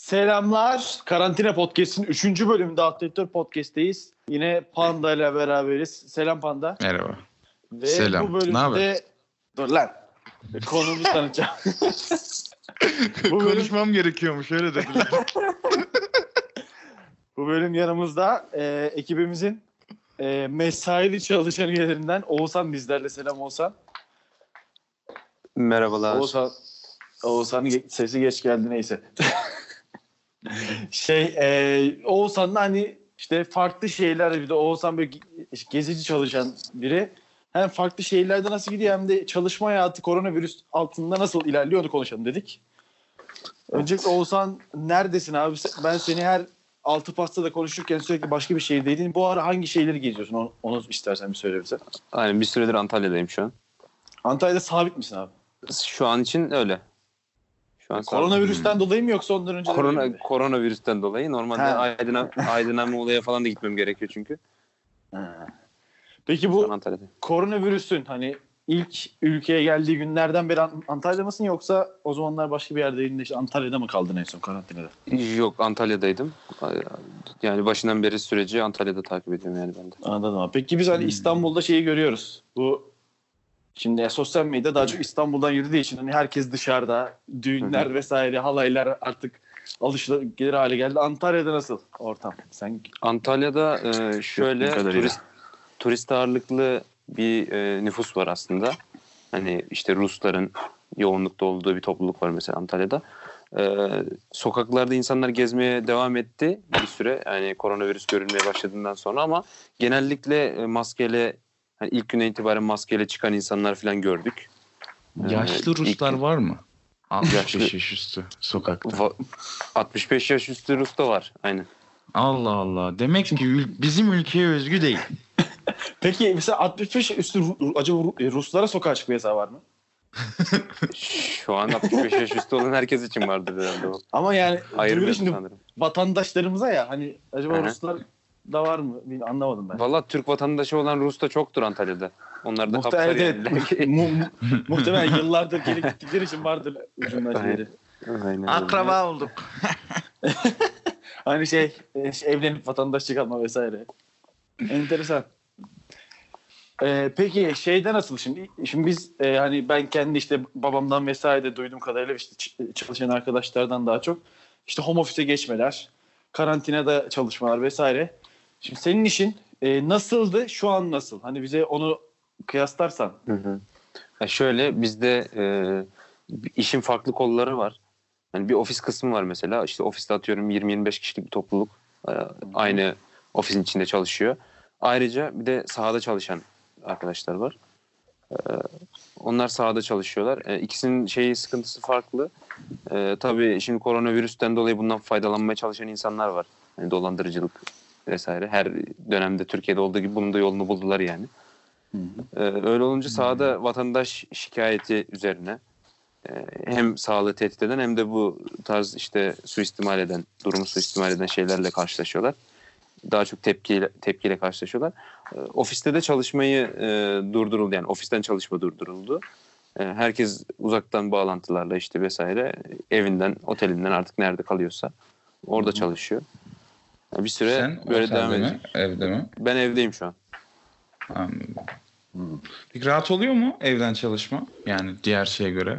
Selamlar. Karantina Podcast'in 3. bölümünde Atletör Podcast'teyiz. Yine Panda ile beraberiz. Selam Panda. Merhaba. Ve Selam. bu bölümde... Ne haber? Dur lan. Konumu tanıtacağım. Bu bölüm- Konuşmam gerekiyormuş öyle dediler. bu bölüm yanımızda e, ekibimizin e, mesaili çalışan üyelerinden Oğuzhan bizlerle. Selam Oğuzhan. Merhabalar. Oğuzhan, Oğuzhan'ın sesi geç geldi neyse. şey e, Oğuzhan'ın hani işte farklı şeyler bir de Oğuzhan böyle ge- gezici çalışan biri. Hem farklı şehirlerde nasıl gidiyor hem de çalışma hayatı koronavirüs altında nasıl ilerliyor onu konuşalım dedik. Öncelikle Oğuzhan neredesin abi? Ben seni her altı pastada konuşurken sürekli başka bir şehirdeydin. Bu ara hangi şehirleri geziyorsun? Onu, onu istersen bir söyle bize. Aynen bir süredir Antalya'dayım şu an. Antalya'da sabit misin abi? Şu an için öyle. Şu an Koronavirüsten dolayı mı yoksa ondan önce Korona, mi? koronavirüsten dolayı normalde Ha. Aydın'a Muğla'ya falan da gitmem gerekiyor çünkü. Ha. Peki bu koronavirüsün hani ilk ülkeye geldiği günlerden beri An- Antalya'da mısın yoksa o zamanlar başka bir yerdeydin de işte Antalya'da mı kaldın en son karantinada? Yok Antalya'daydım. Yani başından beri süreci Antalya'da takip ediyorum yani ben de. Anladım abi. Peki biz hani İstanbul'da şeyi görüyoruz. Bu şimdi ya sosyal medya daha çok İstanbul'dan yürüdüğü için hani herkes dışarıda düğünler vesaire halaylar artık alışılır hale geldi. Antalya'da nasıl ortam? Sen Antalya'da e, şöyle turist turist ağırlıklı bir e, nüfus var aslında. Hani işte Rusların yoğunlukta olduğu bir topluluk var mesela Antalya'da. E, sokaklarda insanlar gezmeye devam etti bir süre. Yani koronavirüs görülmeye başladığından sonra ama genellikle e, maskeyle hani ilk güne itibaren maskeyle çıkan insanlar falan gördük. E, Yaşlı ilk- Ruslar var mı? 65 Yaşlı- yaş üstü sokakta. Va- 65 yaş üstü Rus da var. Aynen. Allah Allah. Demek ki ül- bizim ülkeye özgü değil. Peki mesela 65 üstü acaba Ru- Ruslara sokağa çıkma yasağı var mı? Şu an 65 yaş üstü olan herkes için vardır herhalde o. Ama yani Hayır şimdi sanırım. vatandaşlarımıza ya hani acaba. Ruslar da var mı? Bilmiyorum, anlamadım ben. Valla Türk vatandaşı olan Rus da çoktur Antalya'da. Onlar da kapsar Muhtemelen, yani. evet, mu, mu, muhtemelen yıllardır gelip gittikleri için vardır ucundan Aynen. şeyleri. Aynen öyle. olduk. Hani şey, şey, evlenip vatandaşlık alma vesaire. Enteresan. Ee, peki şeyde nasıl şimdi? Şimdi biz e, hani ben kendi işte babamdan vesaire de duyduğum kadarıyla işte çalışan arkadaşlardan daha çok işte home office'e geçmeler, karantinada çalışmalar vesaire. Şimdi senin işin e, nasıldı? Şu an nasıl? Hani bize onu kıyaslarsan. Hı hı. Ya şöyle bizde e, işin farklı kolları var. Yani bir ofis kısmı var mesela. İşte ofiste atıyorum 20-25 kişilik bir topluluk e, aynı ofisin içinde çalışıyor. Ayrıca bir de sahada çalışan arkadaşlar var. E, onlar sahada çalışıyorlar. E, ikisinin şeyi sıkıntısı farklı. E, tabii şimdi koronavirüsten dolayı bundan faydalanmaya çalışan insanlar var. Yani dolandırıcılık vesaire. Her dönemde Türkiye'de olduğu gibi bunun da yolunu buldular yani. Ee, öyle olunca sahada vatandaş şikayeti üzerine e, hem sağlığı tehdit eden hem de bu tarz işte suistimal eden, durumu suistimal eden şeylerle karşılaşıyorlar. Daha çok tepkiyle, tepkiyle karşılaşıyorlar. Ee, ofiste de çalışmayı e, durduruldu yani ofisten çalışma durduruldu. E, herkes uzaktan bağlantılarla işte vesaire evinden, otelinden artık nerede kalıyorsa orada çalışıyor. Bir süre Sen böyle devam mi? edecek. Evde mi? Ben evdeyim şu an. Anladım. Peki rahat oluyor mu evden çalışma? Yani diğer şeye göre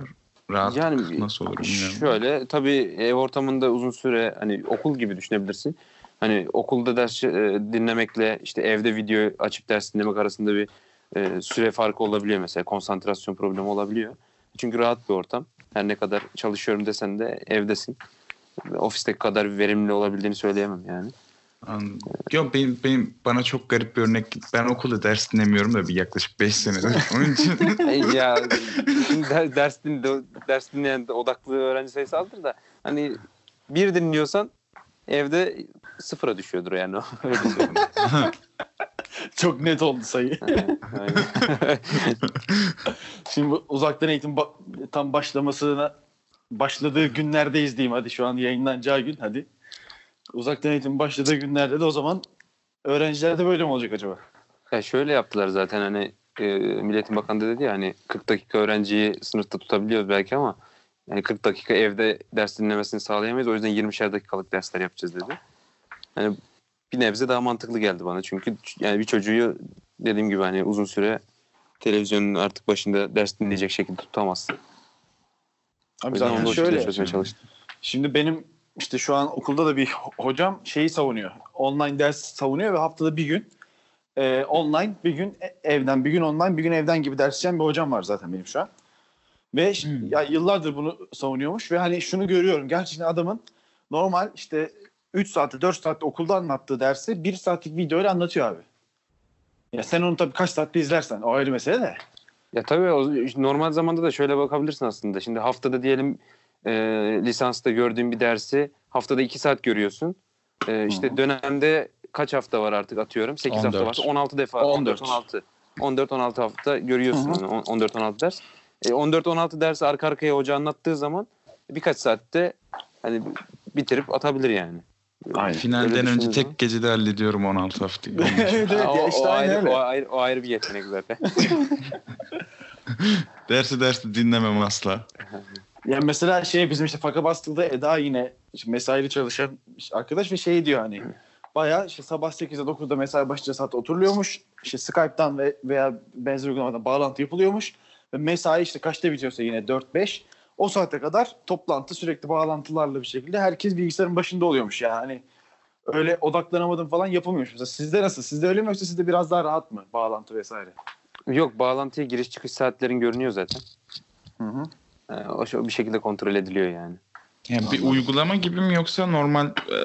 rahat Yani nasıl olur bilmiyorum. Şöyle tabii ev ortamında uzun süre hani okul gibi düşünebilirsin. Hani okulda ders e, dinlemekle işte evde video açıp ders dinlemek arasında bir e, süre farkı olabiliyor mesela. Konsantrasyon problemi olabiliyor. Çünkü rahat bir ortam. Her ne kadar çalışıyorum desen de evdesin. Ofisteki kadar verimli olabildiğini söyleyemem yani. Anladım. Yok benim, benim bana çok garip bir örnek. Ben okulda ders dinlemiyorum da bir yaklaşık 5 senedir. Onun için ya der- ders, din, ders dinleyen odaklı öğrenci sayısı azdır da hani bir dinliyorsan evde sıfıra düşüyordur yani. Öyle. Çok net oldu sayı. Şimdi bu uzaktan eğitim ba- tam başlamasına başladığı günlerdeyiz diyeyim hadi şu an yayınlanacağı gün hadi. Uzaktan eğitim başladığı günlerde de o zaman öğrencilerde böyle mi olacak acaba? ya şöyle yaptılar zaten hani e, Milletin Bakanı dedi ya hani 40 dakika öğrenciyi sınıfta tutabiliyoruz belki ama Yani 40 dakika evde ders dinlemesini sağlayamayız. O yüzden 20'şer dakikalık dersler yapacağız dedi. Yani bir nebze daha mantıklı geldi bana. Çünkü yani bir çocuğu dediğim gibi hani uzun süre televizyonun artık başında ders dinleyecek şekilde tutamazsın. Abi zaten şekilde şöyle. çözmeye çalıştım. Şimdi benim işte şu an okulda da bir hocam şeyi savunuyor. Online ders savunuyor ve haftada bir gün e, online bir gün e- evden bir gün online bir gün evden gibi ders işleyen bir hocam var zaten benim şu an. Ve Hmm. ya yıllardır bunu savunuyormuş ve hani şunu görüyorum gerçekten adamın normal işte 3 saatte 4 saatte okulda anlattığı dersi 1 saatlik videoyla anlatıyor abi. Ya sen onu tabii kaç saatte izlersen o ayrı mesele de. Ya tabii o, normal zamanda da şöyle bakabilirsin aslında. Şimdi haftada diyelim e, lisansta gördüğün bir dersi haftada 2 saat görüyorsun. E, işte Hı dönemde kaç hafta var artık atıyorum? 8 hafta 14. varsa 16 defa 14. 14 16 14 16 hafta görüyorsun Hı hı. 14 16 ders. E, 14 16 dersi arka arkaya hoca anlattığı zaman birkaç saatte hani bitirip atabilir yani. Aynen. Finalden Öyle önce tek gecede hallediyorum 16 haftayı. evet, evet, o, işte o ayrı, öyle. o, ayrı, o ayrı bir yetenek zaten. dersi dersi dinlemem asla. Ya mesela şey bizim işte Faka Bastık'ta Eda yine mesaili çalışan arkadaş ve şey diyor hani bayağı işte sabah 8'de 9'da mesai başlayacağı saatte oturuluyormuş. İşte Skype'tan ve veya benzer uygulamadan bağlantı yapılıyormuş. Ve mesai işte kaçta bitiyorsa yine 4-5 o saate kadar toplantı sürekli bağlantılarla bir şekilde herkes bilgisayarın başında oluyormuş yani. Hani öyle odaklanamadım falan yapamıyormuş. Mesela sizde nasıl? Sizde öyle mi yoksa sizde biraz daha rahat mı bağlantı vesaire? Yok bağlantıya giriş çıkış saatlerin görünüyor zaten. Hı hı. E, o bir şekilde kontrol ediliyor yani. Yani bir uygulama gibi mi yoksa normal e,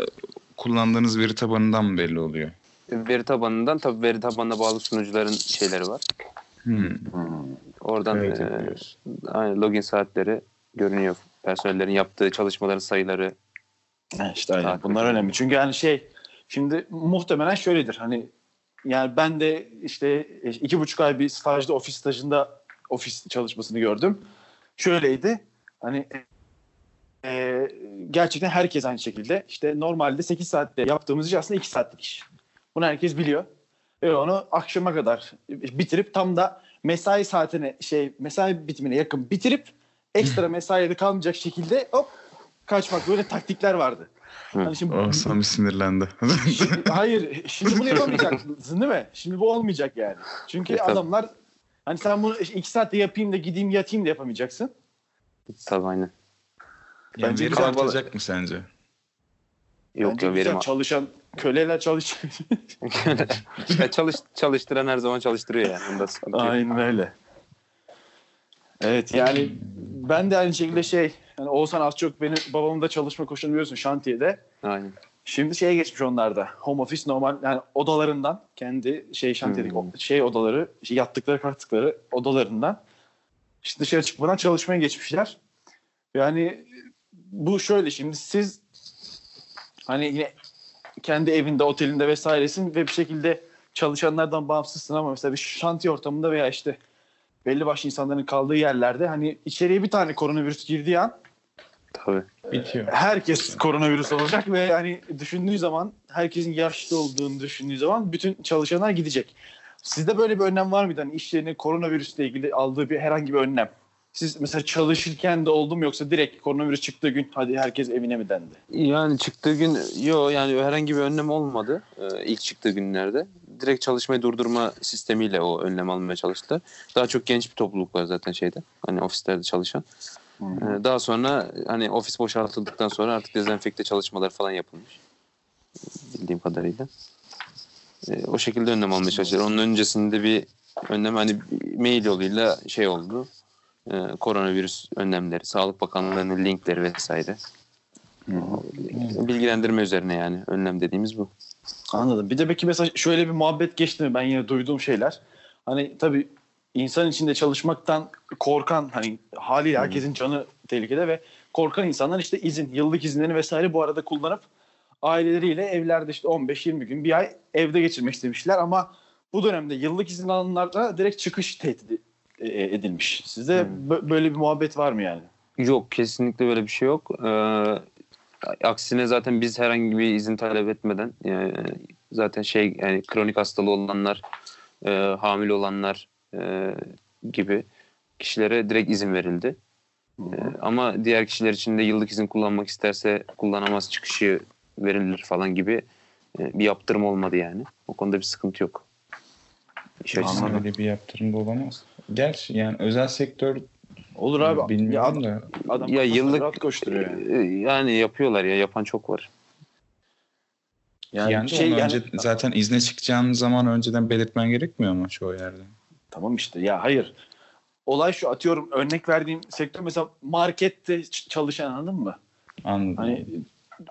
kullandığınız veri tabanından mı belli oluyor? Veri tabanından tabii veri tabanına bağlı sunucuların şeyleri var. Hmm. Oradan Evet, e, aynen login saatleri görünüyor. Personellerin yaptığı çalışmaların sayıları. İşte aynen. Takip Bunlar önemli. Çünkü yani şey şimdi muhtemelen şöyledir. Hani yani ben de işte iki buçuk ay bir stajda ofis stajında ofis çalışmasını gördüm. Şöyleydi. Hani e, gerçekten herkes aynı şekilde. işte normalde 8 saatte yaptığımız iş aslında 2 saatlik iş. Bunu herkes biliyor. Ve onu akşama kadar bitirip tam da mesai saatine şey mesai bitimine yakın bitirip ekstra mesaiye de kalmayacak şekilde hop kaçmak böyle taktikler vardı. Hani şimdi, Oh Sami sinirlendi. şimdi- hayır şimdi bunu yapamayacaksın değil mi? Şimdi bu olmayacak yani. Çünkü E, adamlar hani sen bunu iki saatte yapayım da gideyim yatayım da yapamayacaksın. Tabii aynen. yani Bence veri güzel. artacak mı sence? Yok Bence ya güzel verim. çalışan köleler çalış. ya çalış, çalıştıran her zaman çalıştırıyor yani. Yok. Aynen öyle. Evet yani ben de aynı şekilde şey yani Oğuzhan az çok benim babamın da çalışma koşulunu biliyorsun şantiyede. Aynen. Şimdi şeye geçmiş onlar da. Home office normal yani odalarından kendi şey şantiyedeki Hmm. şey odaları, şey yattıkları kalktıkları odalarından işte dışarı çıkmadan çalışmaya geçmişler. Yani bu şöyle şimdi siz hani yine kendi evinde, otelinde vesairesin ve bir şekilde çalışanlardan bağımsızsın ama mesela bir şantiye ortamında veya işte belli başlı insanların kaldığı yerlerde hani içeriye bir tane koronavirüs girdiği an Tabii. Bitiyor. herkes koronavirüs olacak ve hani düşündüğü zaman herkesin yaşlı olduğunu düşündüğü zaman bütün çalışanlar gidecek. Sizde böyle bir önlem var mıydı? Hani iş yerine koronavirüsle ilgili aldığı bir herhangi bir önlem. Siz mesela çalışırken de oldu mu yoksa direkt koronavirüs çıktığı gün hadi herkes evine mi dendi? Yani çıktığı gün yok yani herhangi bir önlem olmadı ee, ilk çıktığı günlerde. Direkt çalışmayı durdurma sistemiyle o önlem almaya çalıştılar. Daha çok genç bir topluluk var zaten şeyde. Hani ofislerde çalışan. Ee, daha sonra hani ofis boşaltıldıktan sonra artık dezenfekte çalışmalar falan yapılmış. Bildiğim kadarıyla. Ee, o şekilde önlem almaya çalıştılar. Onun öncesinde bir önlem hani mail yoluyla şey oldu. Ee, koronavirüs önlemleri, Sağlık Bakanlığı'nın linkleri vesaire. Bilgilendirme üzerine yani önlem dediğimiz bu. Anladım. Bir de peki mesela şöyle bir muhabbet geçti mi? Ben yine duyduğum şeyler. Hani tabii insan içinde çalışmaktan korkan hani haliyle herkesin canı tehlikede ve korkan insanlar işte izin, yıllık izinlerini vesaire bu arada kullanıp aileleriyle evlerde işte 15-20 gün bir ay evde geçirmek istemişler ama bu dönemde yıllık izin alanlarda direkt çıkış tehdidi e, edilmiş. Sizde Hmm. bö- böyle bir muhabbet var mı yani? Yok kesinlikle böyle bir şey yok. Ee, aksine zaten biz herhangi bir izin talep etmeden e, zaten şey yani kronik hastalığı olanlar, e, hamile olanlar e, gibi kişilere direkt izin verildi. Ee, ama diğer kişiler için de yıllık izin kullanmak isterse kullanamaz çıkışı verilir falan gibi e, bir yaptırım olmadı yani. O konuda bir sıkıntı yok. İş açısından. Öyle bir yaptırım da olamaz. Gerçi yani özel sektör Olur abi. Ya, bilmiyorum adam, da. adam Ya yıllık- rahat koşturuyor yani. Ee, Yani yapıyorlar ya yapan çok var. Yani, Yani, şey onu yani önce, zaten izne çıkacağın zaman önceden belirtmen gerekmiyor mu çoğu yerde? tamam işte ya hayır. Olay şu atıyorum örnek verdiğim sektör mesela markette çalışan anladın mı? Anladım. Hani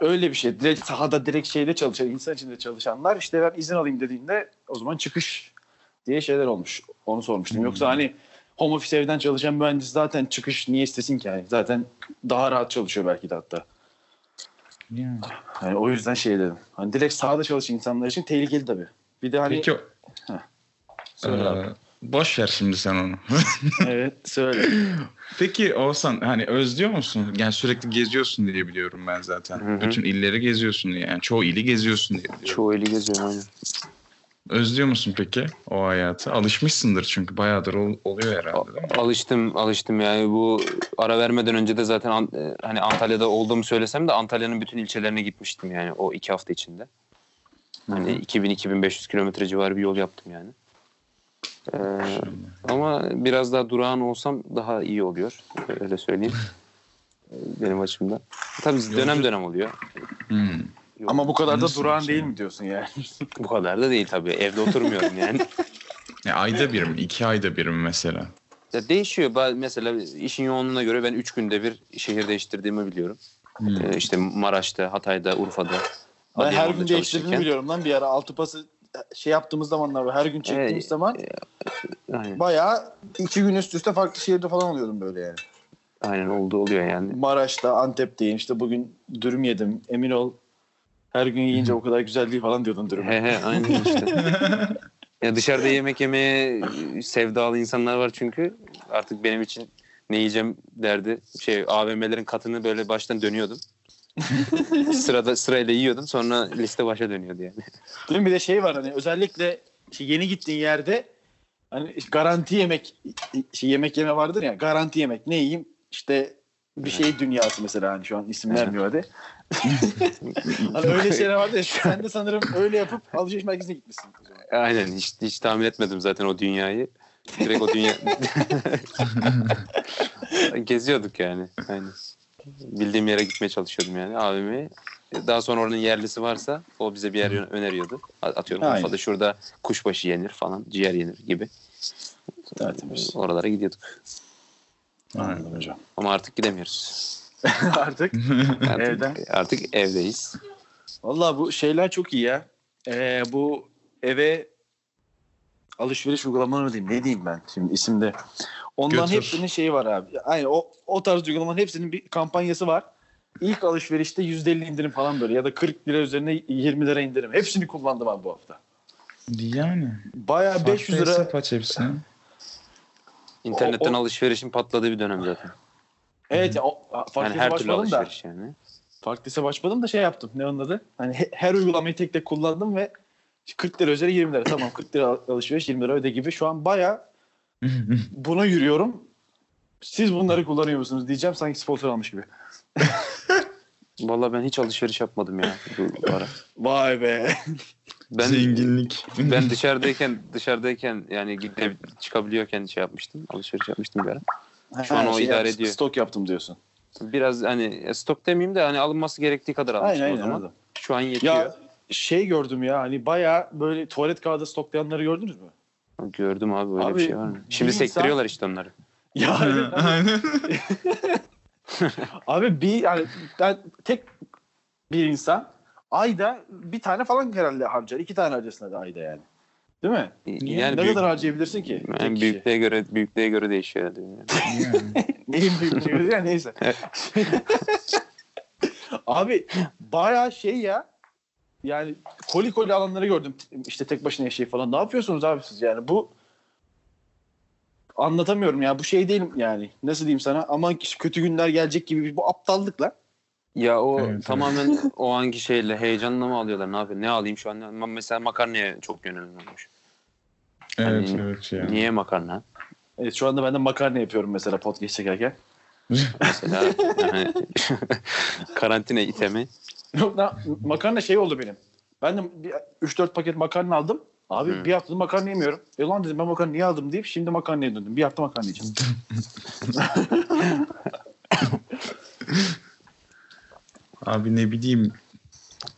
öyle bir şey. Direkt sahada direkt şeyde çalışan, insan içinde çalışanlar işte ben izin alayım dediğinde o zaman çıkış diye şeyler olmuş. Onu sormuştum. Hmm. Yoksa hani home office evden çalışan mühendis zaten çıkış niye istesin ki yani? Zaten daha rahat çalışıyor belki de hatta. Yani. Yani o yüzden şey dedim. Hani direkt sahada çalışan insanlar için tehlikeli tabii. Bir de hani Peki Söyle e, abi. boş ver şimdi sen onu. evet söyle. Peki Oğuzhan hani özlüyor musun? Yani sürekli geziyorsun diye biliyorum ben zaten. Hı hı. Bütün illeri geziyorsun diye. Yani çoğu ili geziyorsun diye biliyorum. Çoğu eli geziyor aynen. Özlüyor musun peki o hayatı? Alışmışsındır çünkü bayağıdır ol- oluyor herhalde değil mi? Alıştım alıştım yani bu ara vermeden önce de zaten An- e, hani Antalya'da olduğumu söylesem de Antalya'nın bütün ilçelerine gitmiştim yani o iki hafta içinde. Hani 2000-2500 kilometre civarı bir yol yaptım yani. Ee, ama biraz daha durağan olsam daha iyi oluyor. Öyle söyleyeyim. Benim açımdan. Tabii dönem dönem oluyor. Hmm. Ama bu kadar da durağan şey? değil mi diyorsun yani? Bu kadar da değil tabii. Evde oturmuyorum yani. Ya ayda bir mi? iki ayda bir mi mesela? Ya değişiyor. Mesela işin yoğunluğuna göre ben üç günde bir şehir değiştirdiğimi biliyorum. Hmm. Ee, işte Maraş'ta, Hatay'da, Urfa'da. Ben her gün değiştirdiğini çalışırken. biliyorum lan bir ara. Altı pası şey yaptığımız zamanlar her gün çektiğimiz Evet. zaman Aynen, bayağı iki gün üst üste farklı şehirde falan oluyordum böyle yani. aynen oldu oluyor yani. Maraş'ta, Antep'teyim işte bugün dürüm yedim. Emin ol her gün yiyince o kadar güzel değil falan diyordun dürüm. He he aynen işte. ya dışarıda yemek yemeye sevdalı insanlar var çünkü. Artık benim için ne yiyeceğim derdi. Şey AVM'lerin katını böyle baştan dönüyordum. Sırada sırayla yiyordum. Sonra liste başa dönüyordu yani. Değil mi? Bir de şey var hani özellikle şey yeni gittiğin yerde hani garanti yemek şey yemek yeme vardır ya garanti yemek ne yiyeyim işte bir şey dünyası mesela hani şu an isim vermiyor hadi. hani öyle şeyler vardı ya sen de sanırım öyle yapıp alışveriş merkezine gitmişsin. Aynen hiç, hiç tahmin etmedim zaten o dünyayı. Direkt o dünya... Geziyorduk yani. Aynen. Bildiğim yere gitmeye çalışıyordum yani AVM'ye. Daha sonra oranın yerlisi varsa o bize bir yer öneriyordu. Atıyorum Aynen. Urfa'da şurada kuşbaşı yenir falan, ciğer yenir gibi. Tertemiz. Oralara gidiyorduk. Anladım hocam. Ama artık gidemiyoruz. Artık Artık, Evden. Artık evdeyiz. Valla bu şeyler çok iyi ya. Ee, bu eve alışveriş uygulamaları diyeyim. Ne diyeyim ben şimdi isimde. Onların Götür. hepsinin şeyi var abi. Aynen o, o tarz uygulamaların hepsinin bir kampanyası var. İlk alışverişte %50 indirim falan böyle ya da 40 lira üzerine 20 lira indirim. Hepsini kullandım abi bu hafta. Yani. Bayağı 500 Farklı lira. hesap aç hepsini. İnternetten O- o- alışverişin patladığı bir dönem zaten. Evet o, farklı Yani her türlü açmadım da. alışveriş yani. Farklı hesap açmadım da şey yaptım. Ne onun adı? Hani he- her uygulamayı tek tek kullandım ve 40 lira üzeri 20 lira. Tamam 40 lira alışveriş 20 lira öde gibi. Şu an bayağı buna yürüyorum. Siz bunları kullanıyor musunuz diyeceğim sanki sponsor almış gibi. Vallahi ben hiç alışveriş yapmadım ya bu ara. Vay be. Ben Zenginlik. ben dışarıdayken dışarıdayken yani gidip çıkabiliyorken şey yapmıştım. Alışveriş yapmıştım bir ara. Şu an o idare yap- ediyor. Stok yaptım diyorsun. Biraz hani stok demeyeyim de hani alınması gerektiği kadar almıştım Aynen o aynen zaman. anladım. Şu an yetiyor. Ya şey gördüm ya hani bayağı böyle tuvalet kağıdı stoklayanları gördünüz mü? Gördüm abi öyle Abi, bir şey var mı? Şimdi insan- sektiriyorlar işte onları. Ya. Aynen. Abi bir yani ben tek bir insan ayda bir tane falan herhalde harcar. iki tane harcasın hadi ayda yani. Değil mi? Yani ne büyük, kadar harcayabilirsin ki? yani büyüklüğe göre büyüklüğe göre değişiyor herhalde. Yani. Yani. Neyin büyüklüğü ya neyse. Abi bayağı şey ya. Yani koli koli alanları gördüm. İşte tek başına yaşayıp falan. Ne yapıyorsunuz abi siz yani? Bu anlatamıyorum ya. Bu şey değil yani. Nasıl diyeyim sana? Aman kötü günler gelecek gibi bir- bu aptallıkla. Ya o Evet, evet. tamamen o anki şeyle heyecanla mı alıyorlar ne yapıyor? Ne alayım şu an? Mesela makarnaya çok yönelim olmuş. Evet Hani evet yani. Niye makarna? Evet şu anda ben de makarna yapıyorum mesela podcast çekerken. Mesela yani, karantina itemi. Yok lan makarna şey oldu benim. Ben de bir- 3-4 paket makarna aldım. Abi Hı. bir haftadır makarna yemiyorum. E lan dedim ben makarna niye aldım deyip şimdi makarnaya döndüm. Bir hafta makarna yiyeceğim. Abi ne bileyim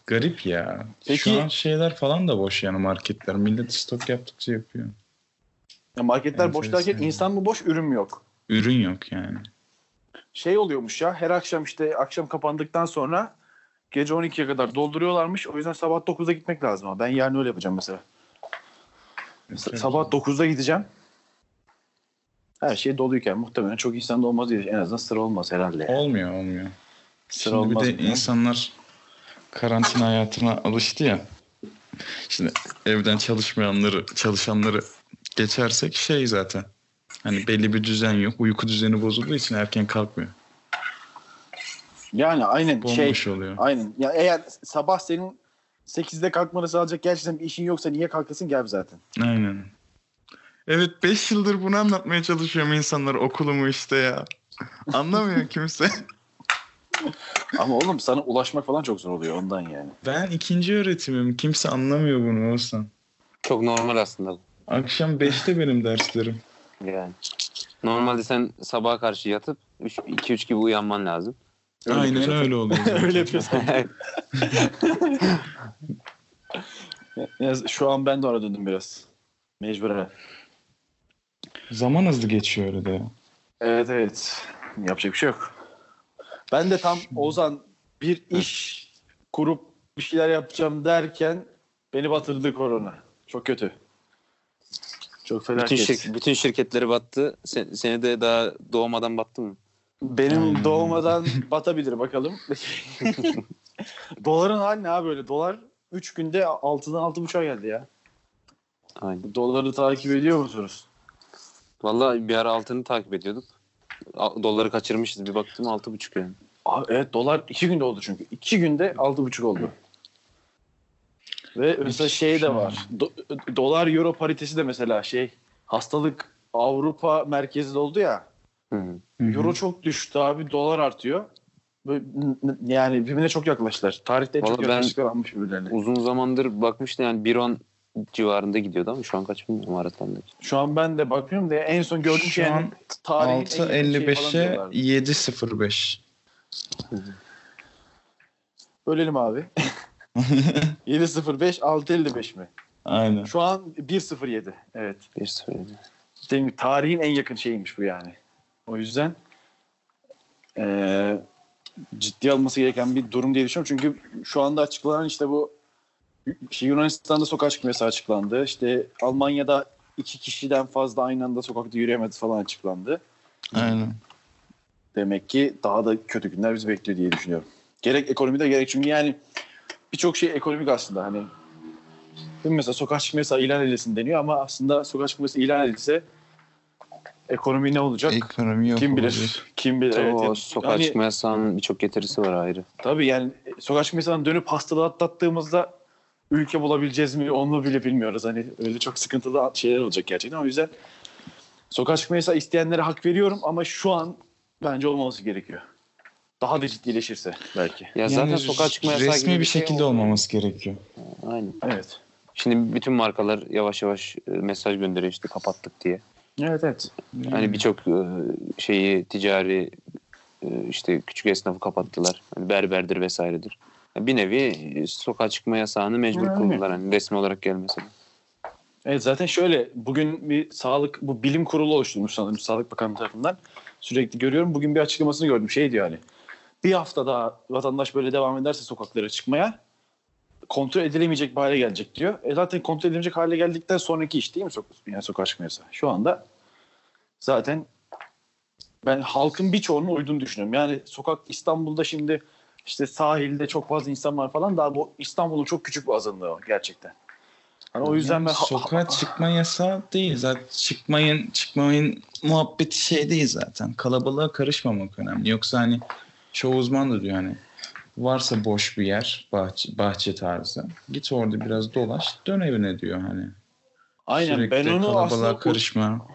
garip ya. Peki- Şu an şeyler falan da boş yani marketler. Millet stok yaptıkça yapıyor. Ya marketler boş derken insan mı boş ürün yok? Ürün yok yani. Şey oluyormuş ya her akşam işte akşam kapandıktan sonra gece 12'ye kadar dolduruyorlarmış. O yüzden sabah 9'da gitmek lazım. ama Ben yarın öyle yapacağım mesela. S- Sabah 9'da gideceğim. Her şey doluyken muhtemelen çok insan da olmaz diye. En azından sıra olmaz herhalde. Olmuyor olmuyor. Sıra Şimdi bir de ya? insanlar karantina hayatına alıştı ya. Şimdi evden çalışmayanları, çalışanları geçersek şey zaten. Hani belli bir düzen yok. Uyku düzeni bozulduğu için erken kalkmıyor. Yani aynen şey Bomboş oluyor. aynen. Ya eğer sabah senin 8'de kalkmanı sağlayacak gerçekten bir işin yoksa niye kalkasın gel zaten. Aynen. Evet 5 yıldır bunu anlatmaya çalışıyorum insanlar okulumu işte ya. Anlamıyor kimse. Ama oğlum sana ulaşmak falan çok zor oluyor ondan yani. Ben ikinci öğretimim. Kimse anlamıyor bunu olsan. Çok normal aslında. Akşam 5'te benim derslerim. Yani. Normalde sen sabaha karşı yatıp 2-3 gibi uyanman lazım. Öyle Aynen yapıyorsan- öyle oluyor. Öyle yapıyorsan. Ya, Şu an ben de ona döndüm biraz. Mecburen. Zaman hızlı geçiyor öyle de ya. Evet evet. Yapacak bir şey yok. Ben de tam Ozan bir iş kurup bir şeyler yapacağım derken beni batırdı korona. Çok kötü. Çok bütün, felaket. şir- bütün şirketleri battı. Sen, seni de daha doğmadan battı mı? Benim Aynen. doğmadan batabilir bakalım. Doların hali ne abi böyle? Dolar 3 günde 6'dan 6.5'a geldi ya. Aynen. Doları takip ediyor musunuz? Vallahi bir ara altını takip ediyorduk. Doları kaçırmışız. Bir baktım 6,5 yani. Aa, evet dolar 2 günde oldu çünkü. 2 günde 6.5 oldu. Ve mesela şey de var. Do- dolar euro paritesi de mesela şey hastalık Avrupa merkezli oldu ya. Hı hı. Euro çok düştü abi dolar artıyor. Böyle, yani birbirine çok yaklaştılar. Tarihte en çok Vallahi ben- yaklaşıklar almış birbirlerine. Uzun zamandır bakmıştı yani 1.10 civarında gidiyordu ama şu an kaç bilmiyorum aratandı. Şu an ben de bakıyorum da en son gördüğüm Şu şey yani an tarihin en yakın şeyi falan 6.55'e diyorlardı. 7.05. Bölelim abi. 7.05 6.55 mi? Aynen. Şu an 1.07. Evet. 1-0. Dediğim tarihin en yakın şeyiymiş bu yani. O yüzden eee ciddi alması gereken bir durum diye düşünüyorum. Çünkü şu anda açıklanan işte bu işte Yunanistan'da sokağa çıkma yasağı açıklandı. İşte Almanya'da iki kişiden fazla aynı anda sokakta yürüyemedi falan açıklandı. Aynen. Demek ki daha da kötü günler bizi bekliyor diye düşünüyorum. Gerek ekonomide gerek çünkü yani birçok şey ekonomik aslında hani değil mi? mesela sokağa çıkma yasağı ilan edilsin deniyor ama aslında sokağa çıkma yasağı ilan edilse ekonomi ne olacak? Ekonomi yok. Kim bilir? olacak. Kim bilir? Tabii Evet, o yani- sokağa hani- çıkma yasağının birçok getirisi var ayrı. Tabii yani sokağa çıkma yasağından dönüp hastalığı atlattığımızda ülke bulabileceğiz mi onu bile bilmiyoruz. Hani öyle çok sıkıntılı şeyler olacak gerçekten. O yüzden sokağa çıkma yasağı isteyenlere hak veriyorum ama şu an bence olmaması gerekiyor. Daha da ciddileşirse belki. Ya Yani zaten sokağa çıkma yasağı resmi gibi bir şey şekilde oldu. olmaması gerekiyor. Aynen. Evet. Şimdi bütün markalar yavaş yavaş e, mesaj gönderiyor işte kapattık diye. Evet evet. Hani birçok e, şeyi ticari e, işte küçük esnafı kapattılar. Hani berberdir vesairedir. Bir nevi e, sokağa çıkma yasağını mecbur Yani. kıldılar hani resmi olarak gelmese de. Evet zaten şöyle bugün bir sağlık bu bilim kurulu oluşturmuş sanırım Sağlık Bakanlığı tarafından. Sürekli görüyorum. Bugün bir açıklamasını gördüm. Şey diyor hani. Bir hafta daha vatandaş böyle devam ederse sokaklara çıkmaya kontrol edilemeyecek bir hale gelecek diyor. E zaten kontrol edilemeyecek hale geldikten sonraki iş değil mi sok yani sokağa çıkma yasağı? Şu anda zaten ben halkın birçoğunun uyduğunu düşünüyorum. Yani sokak İstanbul'da şimdi işte sahilde çok fazla insan var falan daha bu İstanbul'un çok küçük bir azınlığı o gerçekten. Hani o yüzden ben sokağa çıkma yasağı değil. Zaten çıkmayın çıkmayın muhabbeti şey değil zaten. Kalabalığa karışmamak önemli. Yoksa hani çoğu uzman da diyor hani varsa boş bir yer bahçe, bahçe tarzı git orada biraz dolaş dön evine diyor hani. Aynen Sürekli ben onu kalabalığa aslında karışma.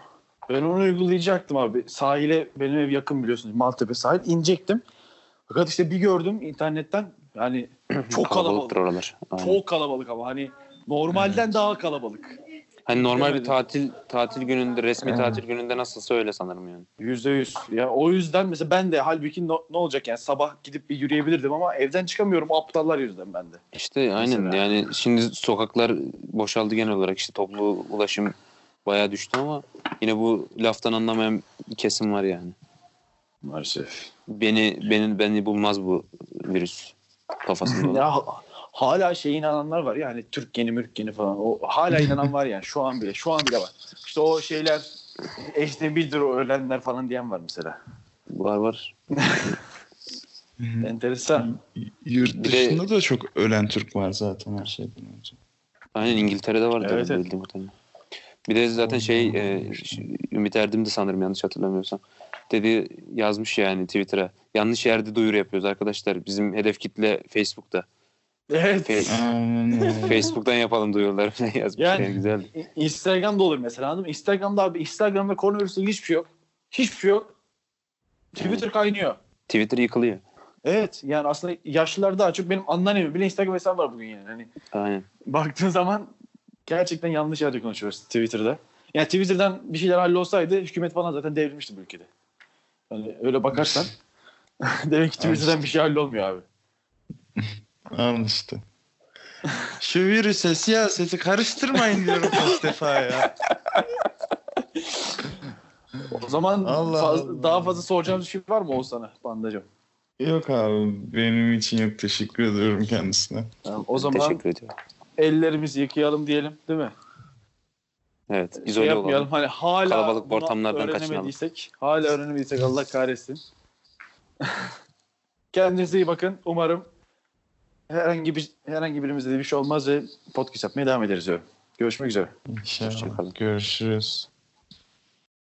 Ben onu uygulayacaktım abi. Sahile benim ev yakın biliyorsunuz. Maltepe sahil. İnecektim. Fakat işte bir gördüm internetten. Yani çok kalabalık. Oralar. Aynen. Çok kalabalık ama hani normalden daha kalabalık. Hani normal bir tatil tatil gününde, resmi Evet. tatil gününde nasılsa öyle sanırım yani. Yüzde yüz. Ya o yüzden mesela ben de halbuki no- ne olacak yani sabah gidip bir yürüyebilirdim ama evden çıkamıyorum aptallar yüzünden ben de. İşte aynen Mesela. yani şimdi sokaklar boşaldı genel olarak işte toplu ulaşım bayağı düştü ama yine bu laftan anlamayan kesim var yani. Maalesef. Beni beni beni bulmaz bu virüs kafasında. ya ha- hala şey inananlar var yani Türk yeni mürk yeni falan. O hala inanan var yani şu an bile. Şu an bile var. İşte o şeyler ecnebidir o ölenler falan diyen var mesela. var var. Enteresan. Yurt Bir de- dışında da çok ölen Türk var zaten her şeyden önce. Aynen İngiltere'de var Evet, evet. bildiğim kadarıyla. Bir de zaten şey e, Ümit Erdem de sanırım yanlış hatırlamıyorsam. Dedi yazmış yani Twitter'a. Yanlış yerde duyuru yapıyoruz arkadaşlar. Bizim hedef kitle Facebook'ta. Evet. Fe-. Facebook'tan yapalım duyuruları falan yazmış. Yani- Yani, güzel. Instagram'da olur mesela anladın mı? Instagram'da abi Instagram ve koronavirüsle hiçbir şey yok. Hiçbir şey yok. Twitter kaynıyor. Twitter yıkılıyor. Evet yani aslında yaşlılar daha çok benim anneannemin bile Instagram hesabı var bugün yani. Hani Aynen. baktığın zaman gerçekten yanlış yerde konuşuyoruz Twitter'da. Yani Twitter'dan bir şeyler hallolsaydı hükümet falan zaten devrilmişti bu ülkede. Hani öyle bakarsan demek ki Twitter'dan bir şey hallolmuyor abi. Al işte. Şu virüse siyaseti karıştırmayın diyorum kaç defa ya. O zaman Allah faz- Allah. daha fazla soracağımız bir şey var mı Oğuzhan'a bandacım? Yok abi benim için yok teşekkür ediyorum kendisine. Tamam, o zaman Teşekkür ediyorum. ellerimizi yıkayalım diyelim değil mi? Evet. şey İzole yapmayalım. olalım. Hani hala Kalabalık ortamlardan öğrenemediysek, hala öğrenemediysek Allah kahretsin. Kendinize iyi bakın. Umarım herhangi bir herhangi birimizde de bir şey olmaz ve podcast yapmaya devam ederiz diyorum. Görüşmek üzere. İnşallah. Görüşürüz.